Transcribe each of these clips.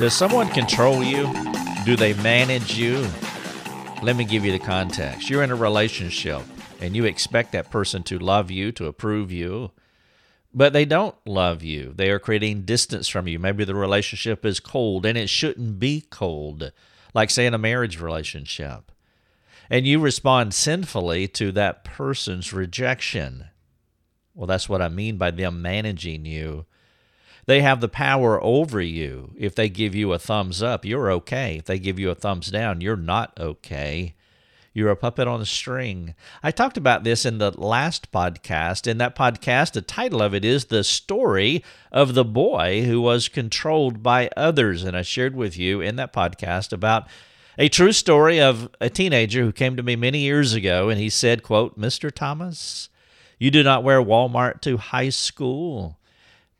Does someone control you? Do they manage you? Let me give you the context. You're in a relationship and you expect that person to love you, to approve you, but they don't love you. They are creating distance from you. Maybe the relationship is cold and it shouldn't be cold, like, say, in a marriage relationship. And you respond sinfully to that person's rejection. Well, that's what I mean by them managing you they have the power over you. If they give you a thumbs up, you're okay. If they give you a thumbs down, you're not okay. You're a puppet on a string. I talked about this in the last podcast. In that podcast, the title of it is The Story of the Boy Who Was Controlled by Others. And I shared with you in that podcast about a true story of a teenager who came to me many years ago and he said, quote, Mr. Thomas, you do not wear Walmart to high school.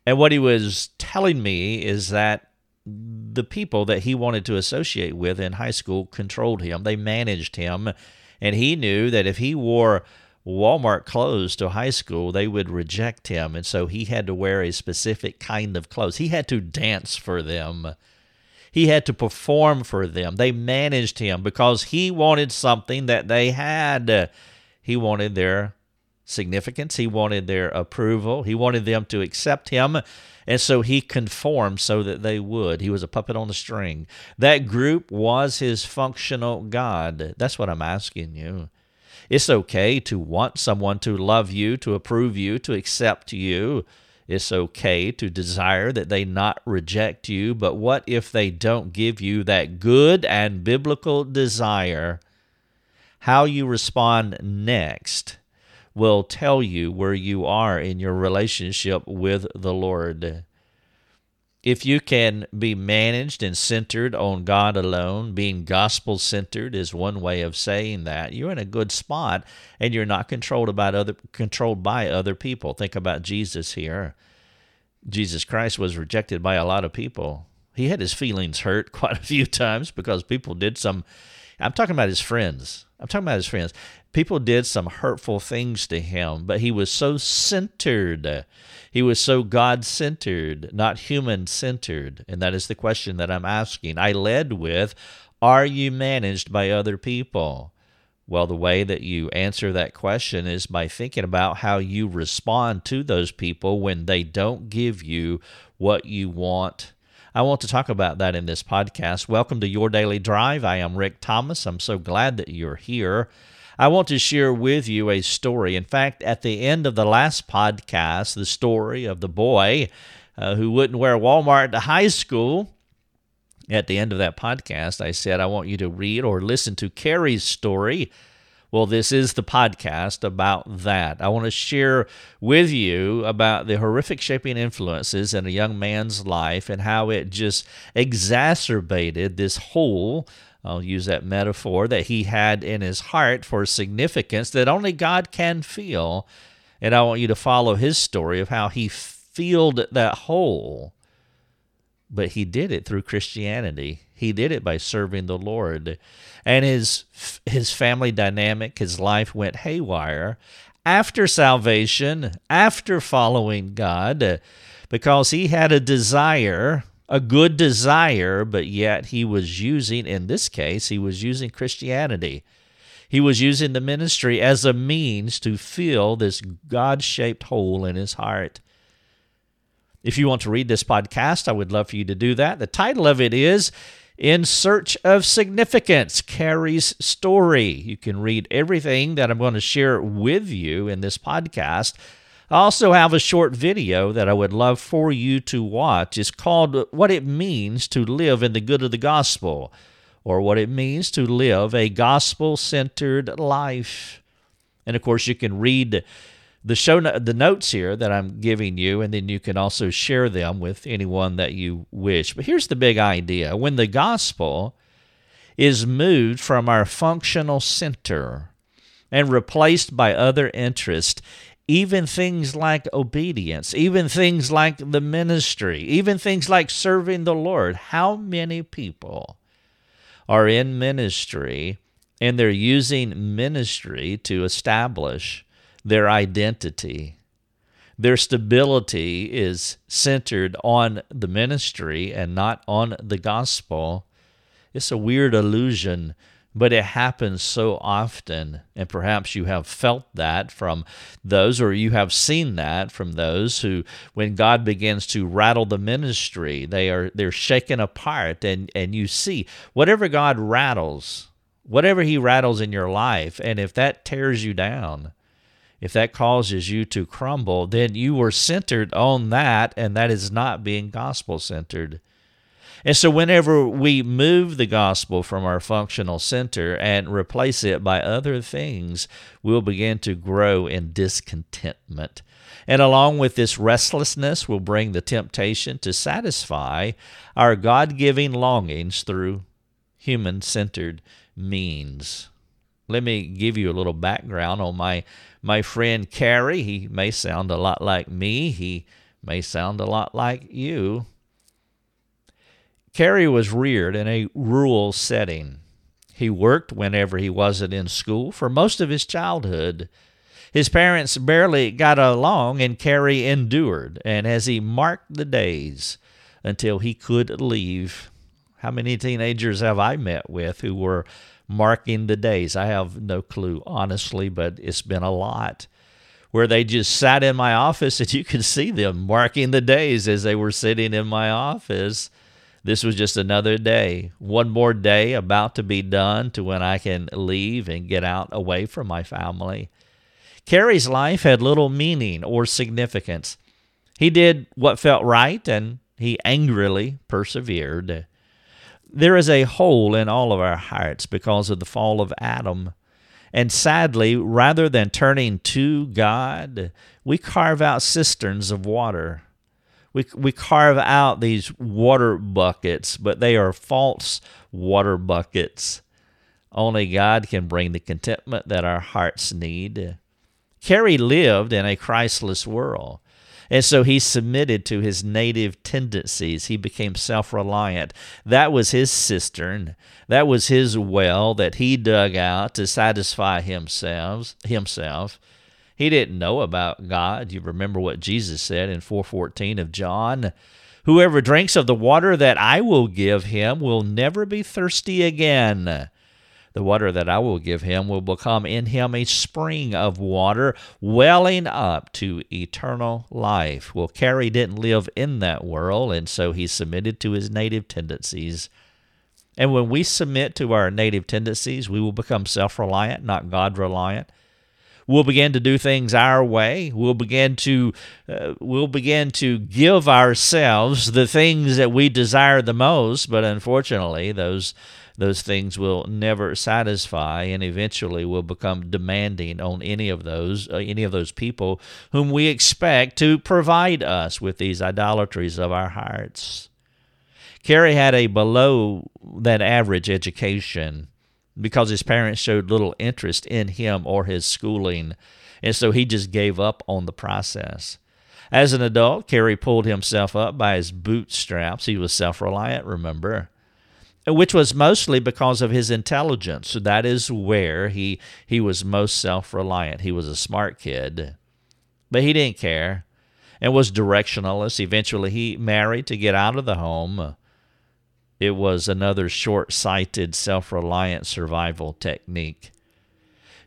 And what he was telling me is that the people that he wanted to associate with in high school controlled him, they managed him. And he knew that if he wore Walmart clothes to high school, they would reject him. And so he had to wear a specific kind of clothes. He had to dance for them. He had to perform for them. They managed him because he wanted something that they had. He wanted their significance. He wanted their approval. He wanted them to accept him. And so he conformed so that they would. He was a puppet on the string. That group was his functional God. That's what I'm asking you. It's okay to want someone to love you, to approve you, to accept you. It's okay to desire that they not reject you. But what if they don't give you that good and biblical desire? How you respond next will tell you where you are in your relationship with the Lord. If you can be managed and centered on God alone, being gospel centered is one way of saying that. You're in a good spot and you're not controlled about other controlled by other people. Think about Jesus here. Jesus Christ was rejected by a lot of people. He had his feelings hurt quite a few times because people did some I'm talking about his friends. I'm talking about his friends people did some hurtful things to him, but he was so centered. He was so God centered, not human centered. And that is the question that I'm asking. I led with Are you managed by other people? Well, the way that you answer that question is by thinking about how you respond to those people when they don't give you what you want. I want to talk about that in this podcast. Welcome to Your Daily Drive. I am Rick Thomas. I'm so glad that you're here. I want to share with you a story. In fact, at the end of the last podcast, the story of the boy uh, who wouldn't wear Walmart to high school. At the end of that podcast, I said, I want you to read or listen to Carey's story. Well, this is the podcast about that. I want to share with you about the horrific shaping influences in a young man's life and how it just exacerbated this hole I'll use that metaphor that he had in his heart for significance that only God can feel. And I want you to follow his story of how he filled that hole. But he did it through Christianity. He did it by serving the Lord. And his his family dynamic, his life went haywire after salvation, after following God, because he had a desire a good desire, but yet he was using, in this case, he was using Christianity. He was using the ministry as a means to fill this God shaped hole in his heart. If you want to read this podcast, I would love for you to do that. The title of it is In Search of Significance Carey's Story. You can read everything that I'm going to share with you in this podcast I also have a short video that I would love for you to watch. It's called What It Means to Live in the Good of the Gospel, or What It Means to Live a Gospel Centered Life. And of course, you can read the show no- the notes here that I'm giving you, and then you can also share them with anyone that you wish. But here's the big idea when the gospel is moved from our functional center and replaced by other interests, even things like obedience, even things like the ministry, even things like serving the Lord. How many people are in ministry and they're using ministry to establish their identity? Their stability is centered on the ministry and not on the gospel. It's a weird illusion, but it happens so often. And perhaps you have felt that from those, or you have seen that from those who, when God begins to rattle the ministry, they are they're shaken apart, and and you see whatever God rattles, whatever He rattles in your life, and if that tears you down, if that causes you to crumble, then you were centered on that, and that is not being gospel centered. And so, whenever we move the gospel from our functional center and replace it by other things, we'll begin to grow in discontentment. And along with this restlessness will bring the temptation to satisfy our God giving longings through human centered means. Let me give you a little background on my my friend Carey. He may sound a lot like me. He may sound a lot like you. Carey was reared in a rural setting. He worked whenever he wasn't in school for most of his childhood. His parents barely got along, and Carey endured. And as he marked the days until he could leave, how many teenagers have I met with who were marking the days. I have no clue, honestly, but it's been a lot where they just sat in my office and you could see them marking the days as they were sitting in my office. This was just another day, one more day about to be done to when I can leave and get out away from my family. Carey's life had little meaning or significance. He did what felt right and he angrily persevered. There is a hole in all of our hearts because of the fall of Adam. And sadly, rather than turning to God, we carve out cisterns of water. We, we carve out these water buckets, but they are false water buckets. Only God can bring the contentment that our hearts need. Carey lived in a Christless world. And so he submitted to his native tendencies. He became self reliant. That was his cistern. That was his well that he dug out to satisfy himself. himself. He didn't know about God. You remember what Jesus said in 414 of John? Whoever drinks of the water that I will give him will never be thirsty again. The water that I will give him will become in him a spring of water welling up to eternal life. Well, Carey didn't live in that world, and so he submitted to his native tendencies. And when we submit to our native tendencies, we will become self reliant, not God reliant. We'll begin to do things our way. We'll begin to uh, we'll begin to give ourselves the things that we desire the most, but unfortunately, those those things will never satisfy and eventually will become demanding on any of those uh, any of those people whom we expect to provide us with these idolatries of our hearts. Carey had a below that average education because his parents showed little interest in him or his schooling, and so he just gave up on the process. As an adult, Carey pulled himself up by his bootstraps. He was self reliant, remember which was mostly because of his intelligence. So that is where he he was most self-reliant. He was a smart kid, but he didn't care and was directionalist. Eventually, he married to get out of the home. It was another short-sighted, self-reliant survival technique.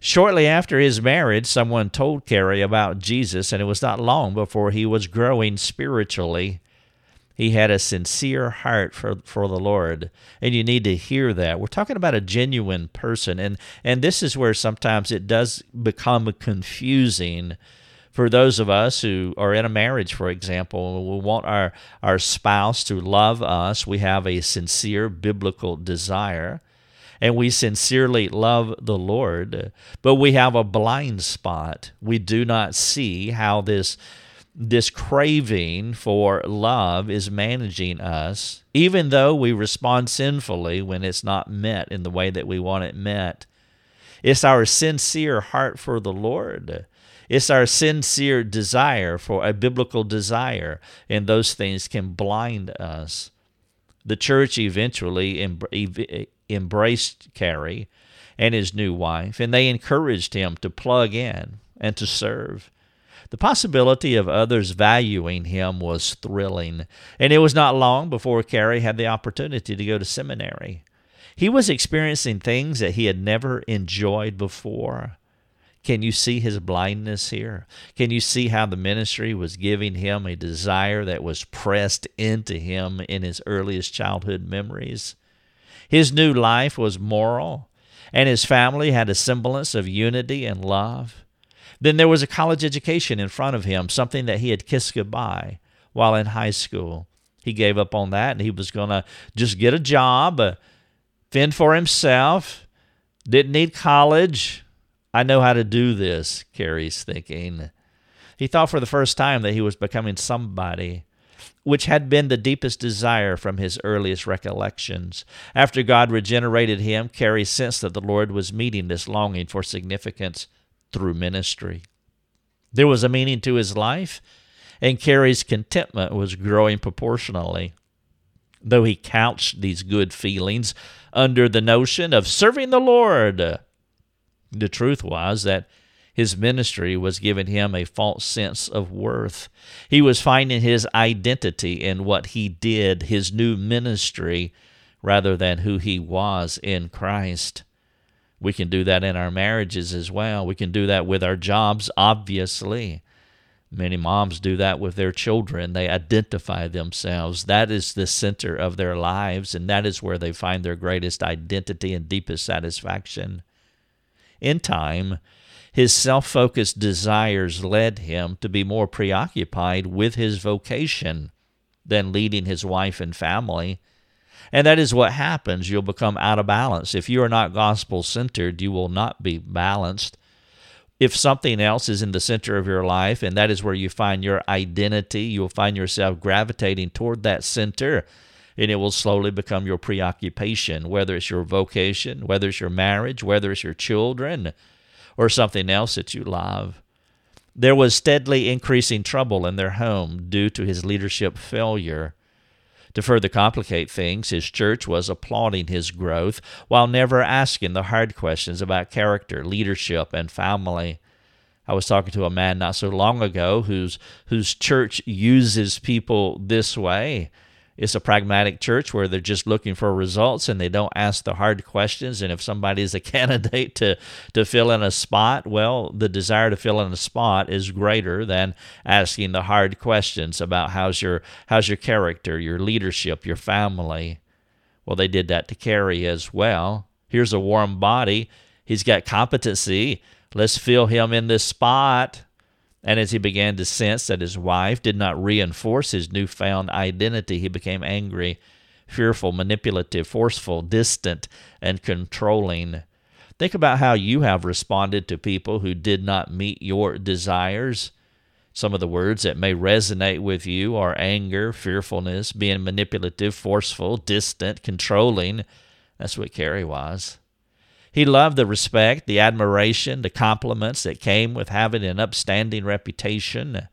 Shortly after his marriage, someone told Carey about Jesus, and it was not long before he was growing spiritually he had a sincere heart for, for the Lord. And you need to hear that. We're talking about a genuine person. And, and this is where sometimes it does become confusing for those of us who are in a marriage, for example, we want our, our spouse to love us. We have a sincere biblical desire and we sincerely love the Lord, but we have a blind spot. We do not see how this this craving for love is managing us, even though we respond sinfully when it's not met in the way that we want it met. It's our sincere heart for the Lord. It's our sincere desire for a biblical desire, and those things can blind us. The church eventually embraced Carey and his new wife, and they encouraged him to plug in and to serve. The possibility of others valuing him was thrilling, and it was not long before Carey had the opportunity to go to seminary. He was experiencing things that he had never enjoyed before. Can you see his blindness here? Can you see how the ministry was giving him a desire that was pressed into him in his earliest childhood memories? His new life was moral, and his family had a semblance of unity and love. Then there was a college education in front of him, something that he had kissed goodbye while in high school. He gave up on that and he was going to just get a job, uh, fend for himself, didn't need college. I know how to do this, Carey's thinking. He thought for the first time that he was becoming somebody, which had been the deepest desire from his earliest recollections. After God regenerated him, Carey sensed that the Lord was meeting this longing for significance through ministry. There was a meaning to his life, and Carey's contentment was growing proportionally. Though he couched these good feelings under the notion of serving the Lord, the truth was that his ministry was giving him a false sense of worth. He was finding his identity in what he did, his new ministry, rather than who he was in Christ. We can do that in our marriages as well. We can do that with our jobs, obviously. Many moms do that with their children. They identify themselves. That is the center of their lives, and that is where they find their greatest identity and deepest satisfaction. In time, his self focused desires led him to be more preoccupied with his vocation than leading his wife and family and that is what happens. You'll become out of balance. If you are not gospel centered, you will not be balanced. If something else is in the center of your life and that is where you find your identity, you'll find yourself gravitating toward that center and it will slowly become your preoccupation, whether it's your vocation, whether it's your marriage, whether it's your children, or something else that you love. There was steadily increasing trouble in their home due to his leadership failure. To further complicate things, his church was applauding his growth while never asking the hard questions about character, leadership, and family. I was talking to a man not so long ago whose whose church uses people this way. It's a pragmatic church where they're just looking for results and they don't ask the hard questions. And if somebody is a candidate to, to fill in a spot, well, the desire to fill in a spot is greater than asking the hard questions about how's your how's your character, your leadership, your family. Well, they did that to Carey as well. Here's a warm body. He's got competency. Let's fill him in this spot. And as he began to sense that his wife did not reinforce his newfound identity, he became angry, fearful, manipulative, forceful, distant, and controlling. Think about how you have responded to people who did not meet your desires. Some of the words that may resonate with you are anger, fearfulness, being manipulative, forceful, distant, controlling. That's what Carey was. He loved the respect, the admiration, the compliments that came with having an upstanding reputation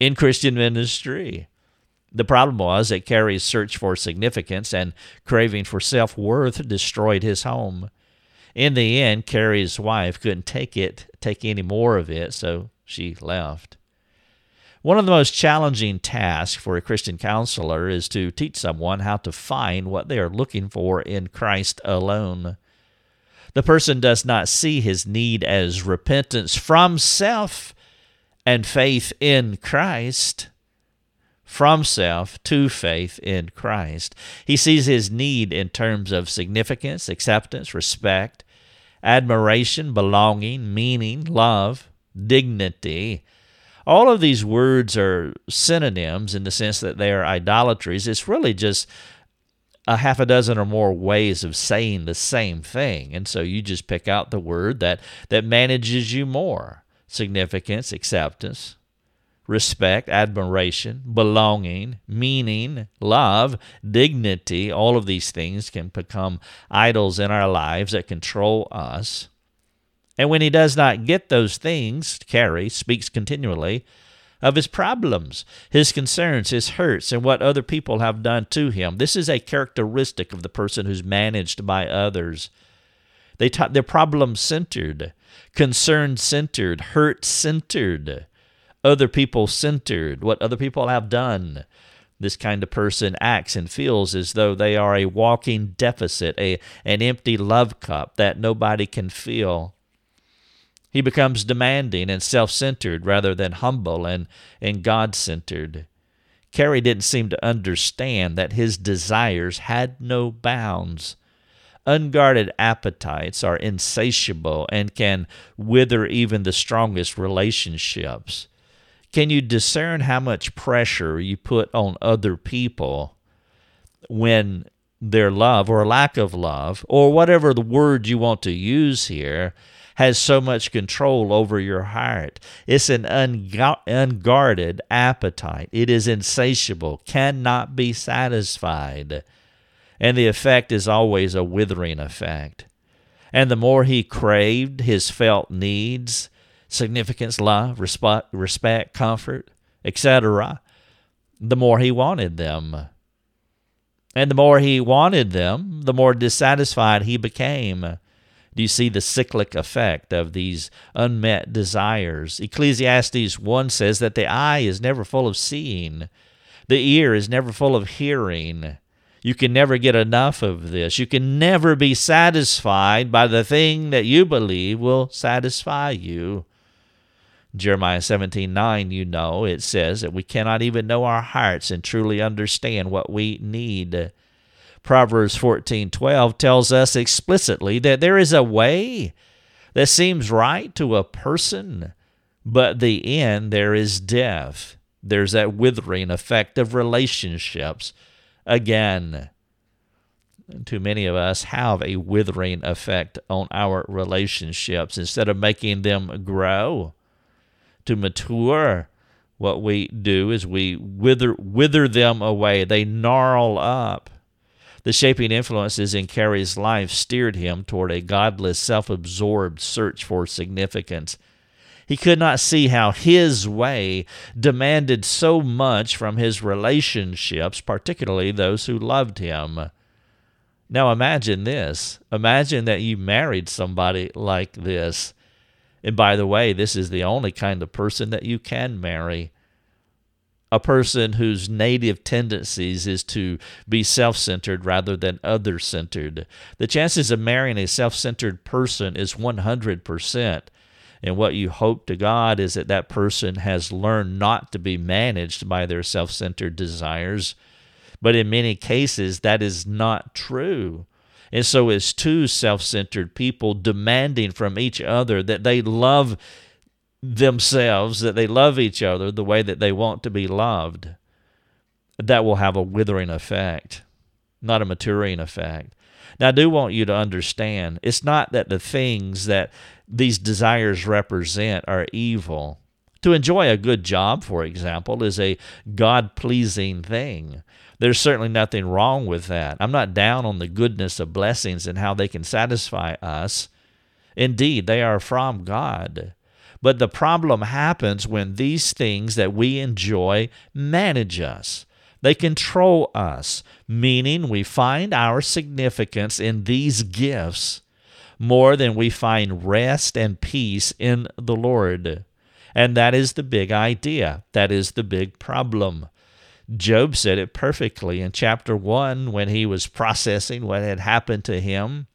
in Christian ministry. The problem was that Carey's search for significance and craving for self worth destroyed his home. In the end, Carey's wife couldn't take it, take any more of it, so she left. One of the most challenging tasks for a Christian counselor is to teach someone how to find what they are looking for in Christ alone. The person does not see his need as repentance from self and faith in Christ. From self to faith in Christ. He sees his need in terms of significance, acceptance, respect, admiration, belonging, meaning, love, dignity. All of these words are synonyms in the sense that they are idolatries. It's really just a half a dozen or more ways of saying the same thing. And so you just pick out the word that, that manages you more significance, acceptance, respect, admiration, belonging, meaning, love, dignity. All of these things can become idols in our lives that control us. And when he does not get those things, Carey speaks continually of his problems, his concerns, his hurts, and what other people have done to him. This is a characteristic of the person who's managed by others. They t- they're problem centered, concern centered, hurt centered. other people centered, what other people have done. This kind of person acts and feels as though they are a walking deficit, a, an empty love cup that nobody can fill. He becomes demanding and self centered rather than humble and, and God centered. Carey didn't seem to understand that his desires had no bounds. Unguarded appetites are insatiable and can wither even the strongest relationships. Can you discern how much pressure you put on other people when their love or lack of love, or whatever the word you want to use here, has so much control over your heart. It's an unguarded appetite. It is insatiable, cannot be satisfied. And the effect is always a withering effect. And the more he craved his felt needs, significance, love, respect, comfort, etc., the more he wanted them. And the more he wanted them, the more dissatisfied he became. Do you see the cyclic effect of these unmet desires? Ecclesiastes 1 says that the eye is never full of seeing, the ear is never full of hearing. You can never get enough of this. You can never be satisfied by the thing that you believe will satisfy you. Jeremiah 17 9, you know, it says that we cannot even know our hearts and truly understand what we need. Proverbs 14:12 tells us explicitly that there is a way that seems right to a person, but the end there is death. There's that withering effect of relationships. Again, too many of us have a withering effect on our relationships instead of making them grow to mature what we do is we wither wither them away they gnarl up the shaping influences in Carey's life steered him toward a godless, self absorbed search for significance. He could not see how his way demanded so much from his relationships, particularly those who loved him. Now imagine this. Imagine that you married somebody like this. And by the way, this is the only kind of person that you can marry a person whose native tendencies is to be self centered rather than other centered. The chances of marrying a self centered person is 100%. And what you hope to God is that that person has learned not to be managed by their self centered desires. But in many cases, that is not true. And so, as two self centered people demanding from each other that they love themselves, that they love each other the way that they want to be loved, that will have a withering effect, not a maturing effect. Now, I do want you to understand it's not that the things that these desires represent are evil. To enjoy a good job, for example, is a God pleasing thing. There's certainly nothing wrong with that. I'm not down on the goodness of blessings and how they can satisfy us. Indeed, they are from God. But the problem happens when these things that we enjoy manage us. They control us, meaning we find our significance in these gifts more than we find rest and peace in the Lord. And that is the big idea. That is the big problem. Job said it perfectly in chapter 1 when he was processing what had happened to him.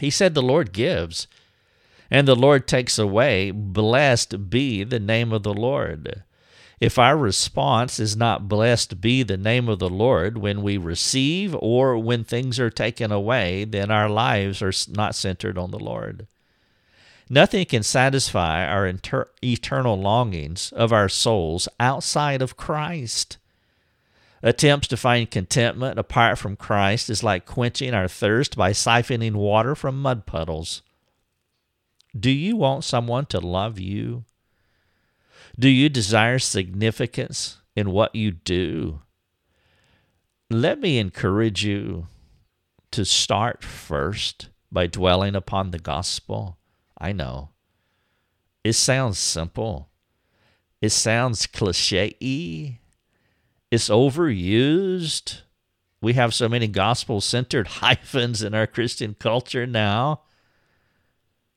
He said, The Lord gives, and the Lord takes away, blessed be the name of the Lord. If our response is not blessed be the name of the Lord when we receive or when things are taken away, then our lives are not centered on the Lord. Nothing can satisfy our inter- eternal longings of our souls outside of Christ. Attempts to find contentment apart from Christ is like quenching our thirst by siphoning water from mud puddles. Do you want someone to love you? Do you desire significance in what you do? Let me encourage you to start first by dwelling upon the gospel. I know. It sounds simple. It sounds cliche. It's overused. We have so many gospel centered hyphens in our Christian culture now.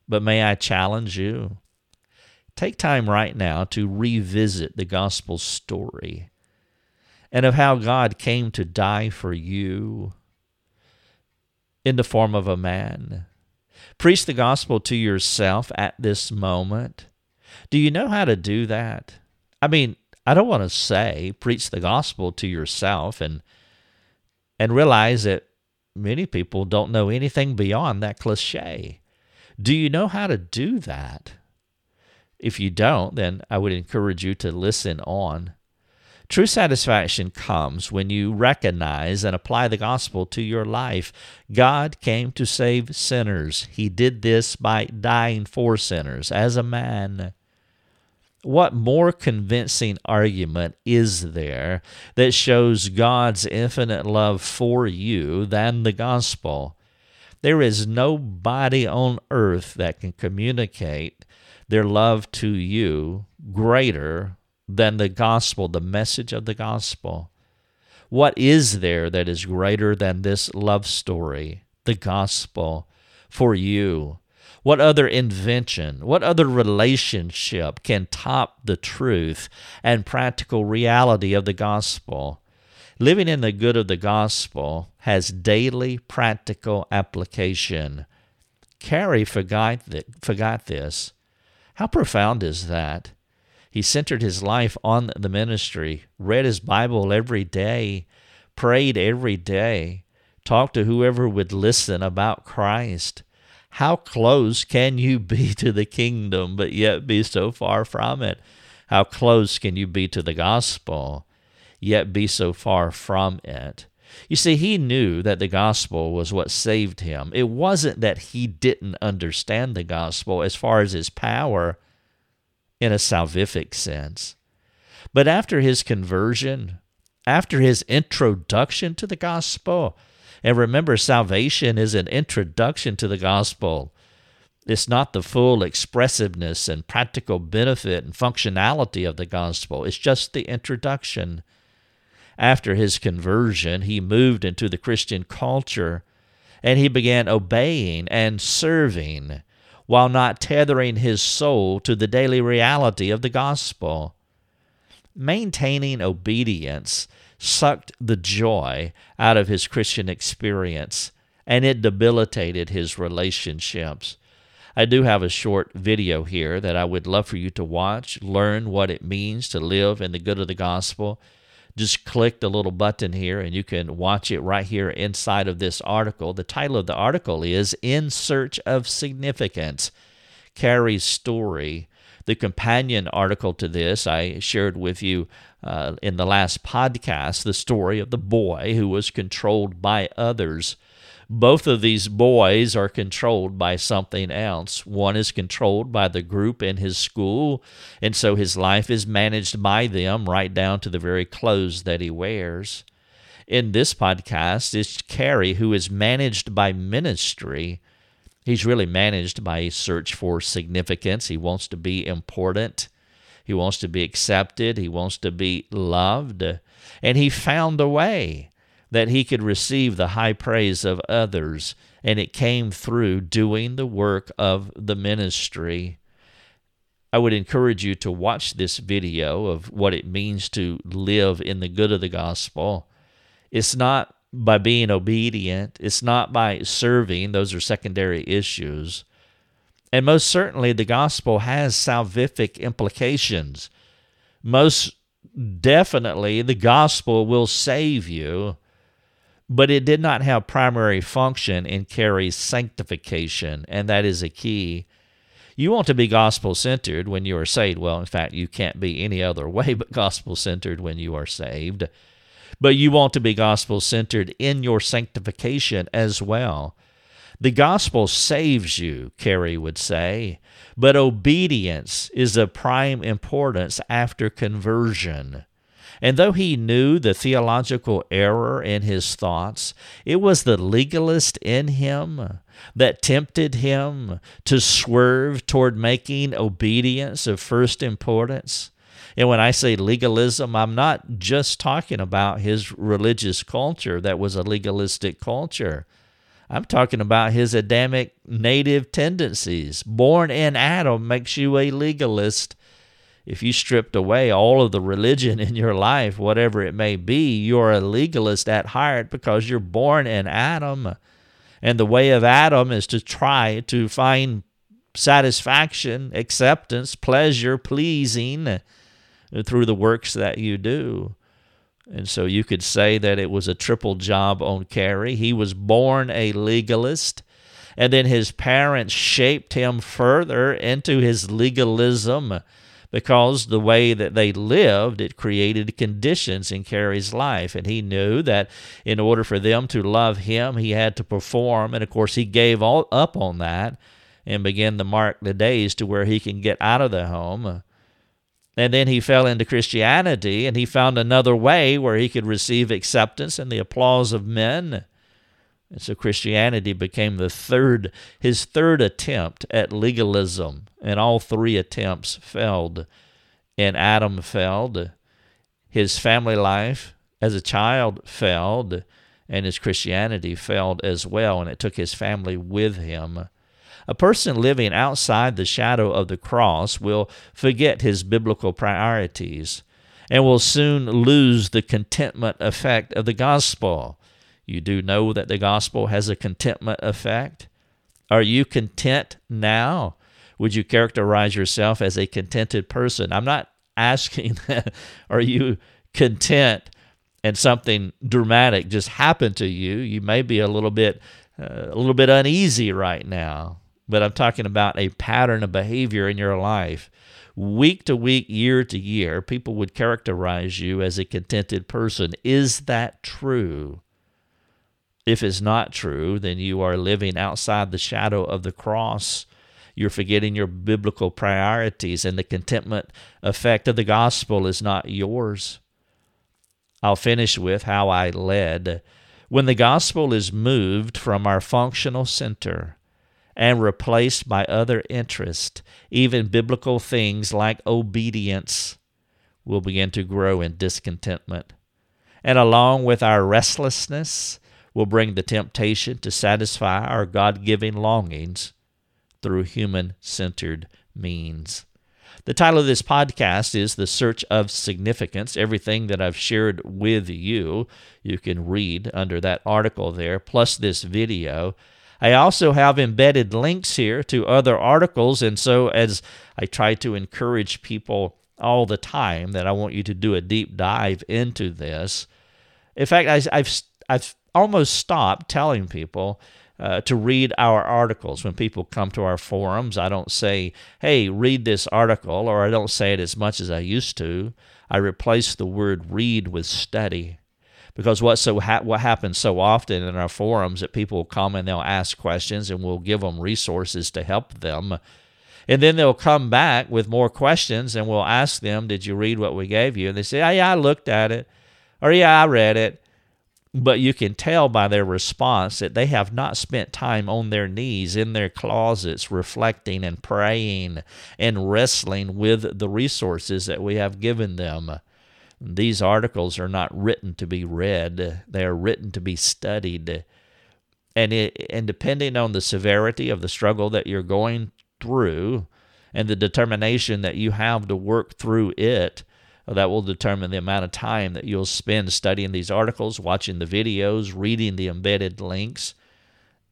But may I challenge you? take time right now to revisit the gospel story and of how God came to die for you in the form of a man. Preach the gospel to yourself at this moment. Do you know how to do that? I mean, I don't want to say preach the gospel to yourself and and realize that many people don't know anything beyond that cliche. Do you know how to do that? If you don't, then I would encourage you to listen on. True satisfaction comes when you recognize and apply the gospel to your life. God came to save sinners. He did this by dying for sinners as a man. What more convincing argument is there that shows God's infinite love for you than the gospel? There is nobody on earth that can communicate their love to you greater than the gospel, the message of the gospel. What is there that is greater than this love story, the gospel, for you? What other invention, what other relationship can top the truth and practical reality of the gospel? Living in the good of the gospel has daily practical application. Carey forgot, th- forgot this. How profound is that? He centered his life on the ministry, read his Bible every day, prayed every day, talked to whoever would listen about Christ. How close can you be to the kingdom, but yet be so far from it? How close can you be to the gospel, yet be so far from it? You see, he knew that the gospel was what saved him. It wasn't that he didn't understand the gospel as far as his power in a salvific sense. But after his conversion, after his introduction to the gospel, and remember, salvation is an introduction to the gospel. It's not the full expressiveness and practical benefit and functionality of the gospel, it's just the introduction. After his conversion, he moved into the Christian culture and he began obeying and serving while not tethering his soul to the daily reality of the gospel. Maintaining obedience sucked the joy out of his Christian experience and it debilitated his relationships. I do have a short video here that I would love for you to watch, learn what it means to live in the good of the gospel just click the little button here and you can watch it right here inside of this article. The title of the article is In Search of Significance Carey's Story. The companion article to this I shared with you uh, in the last podcast the story of the boy who was controlled by others both of these boys are controlled by something else. One is controlled by the group in his school, and so his life is managed by them right down to the very clothes that he wears. In this podcast, it's Carey who is managed by ministry. He's really managed by a search for significance. He wants to be important. He wants to be accepted. He wants to be loved. And he found a way that he could receive the high praise of others, and it came through doing the work of the ministry. I would encourage you to watch this video of what it means to live in the good of the gospel. It's not by being obedient, it's not by serving, those are secondary issues. And most certainly, the gospel has salvific implications. Most definitely, the gospel will save you but it did not have primary function in Carey's sanctification, and that is a key. You want to be gospel centered when you are saved. Well, in fact, you can't be any other way but gospel centered when you are saved. But you want to be gospel centered in your sanctification as well. The gospel saves you, Carey would say, but obedience is of prime importance after conversion. And though he knew the theological error in his thoughts, it was the legalist in him that tempted him to swerve toward making obedience of first importance. And when I say legalism, I'm not just talking about his religious culture that was a legalistic culture. I'm talking about his Adamic native tendencies. Born in Adam makes you a legalist. If you stripped away all of the religion in your life, whatever it may be, you're a legalist at heart because you're born in Adam. And the way of Adam is to try to find satisfaction, acceptance, pleasure, pleasing through the works that you do. And so you could say that it was a triple job on Carey. He was born a legalist, and then his parents shaped him further into his legalism because the way that they lived, it created conditions in Carey's life. And he knew that in order for them to love him, he had to perform. And of course, he gave all up on that and began to mark the days to where he can get out of the home and then he fell into Christianity and he found another way where he could receive acceptance and the applause of men. And so Christianity became the third, his third attempt at legalism. And all three attempts failed. And Adam failed. His family life as a child failed. And his Christianity failed as well. And it took his family with him. A person living outside the shadow of the cross will forget his biblical priorities and will soon lose the contentment effect of the gospel. You do know that the gospel has a contentment effect? Are you content now? Would you characterize yourself as a contented person? I'm not asking, are you content and something dramatic just happened to you? You may be a little bit uh, a little bit uneasy right now but I'm talking about a pattern of behavior in your life. Week to week, year to year, people would characterize you as a contented person. Is that true? If it's not true, then you are living outside the shadow of the cross. You're forgetting your biblical priorities, and the contentment effect of the gospel is not yours. I'll finish with how I led. When the gospel is moved from our functional center, and replaced by other interests, even biblical things like obedience, will begin to grow in discontentment. And along with our restlessness, will bring the temptation to satisfy our God given longings through human centered means. The title of this podcast is The Search of Significance. Everything that I've shared with you, you can read under that article there, plus this video. I also have embedded links here to other articles. And so, as I try to encourage people all the time, that I want you to do a deep dive into this. In fact, I, have I've almost stopped telling people uh, to read our articles. When people come to our forums, I don't say, hey, read this article, or I don't say it as much as I used to. I replace the word read with study. Because what so ha- what happens so often in our forums that people will come and they'll ask questions and we'll give them resources to help them. And then they'll come back with more questions and we'll ask them did you read what we gave you? And they say oh, yeah i looked at it. Or yeah i read it but you can tell by their response that they have not spent time on their knees in their closets reflecting and praying and wrestling with the resources that we have given them these articles are not written to be read, they are written to be studied. And, it, and depending on the severity of the struggle that you're going through and the determination that you have to work through it, that will determine the amount of time that you'll spend studying these articles, watching the videos, reading the embedded links.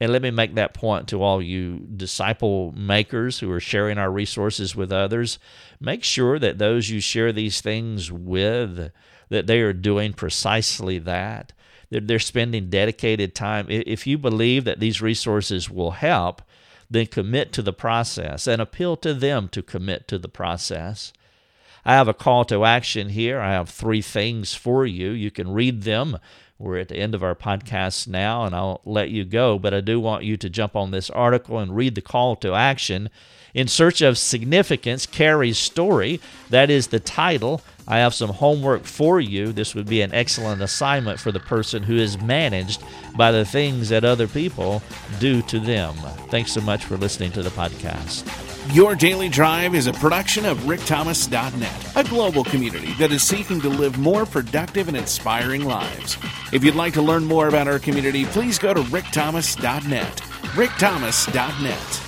And let me make that point to all you disciple makers who are sharing our resources with others. Make sure that those you share these things with, that they are doing precisely that. That they're spending dedicated time. If you believe that these resources will help, then commit to the process and appeal to them to commit to the process. I have a call to action here. I have three things for you. You can read them we're at the end of our podcast now, and I'll let you go, but I do want you to jump on this article and read the call to action. In Search of Significance, Carey's Story. That is the title. I have some homework for you. This would be an excellent assignment for the person who is managed by the things that other people do to them. Thanks so much for listening to the podcast. Your Daily Drive is a production of rickthomas.net, a global community that is seeking to live more productive and inspiring lives. If you'd like to learn more about our community, please go to rickthomas.net. rickthomas.net.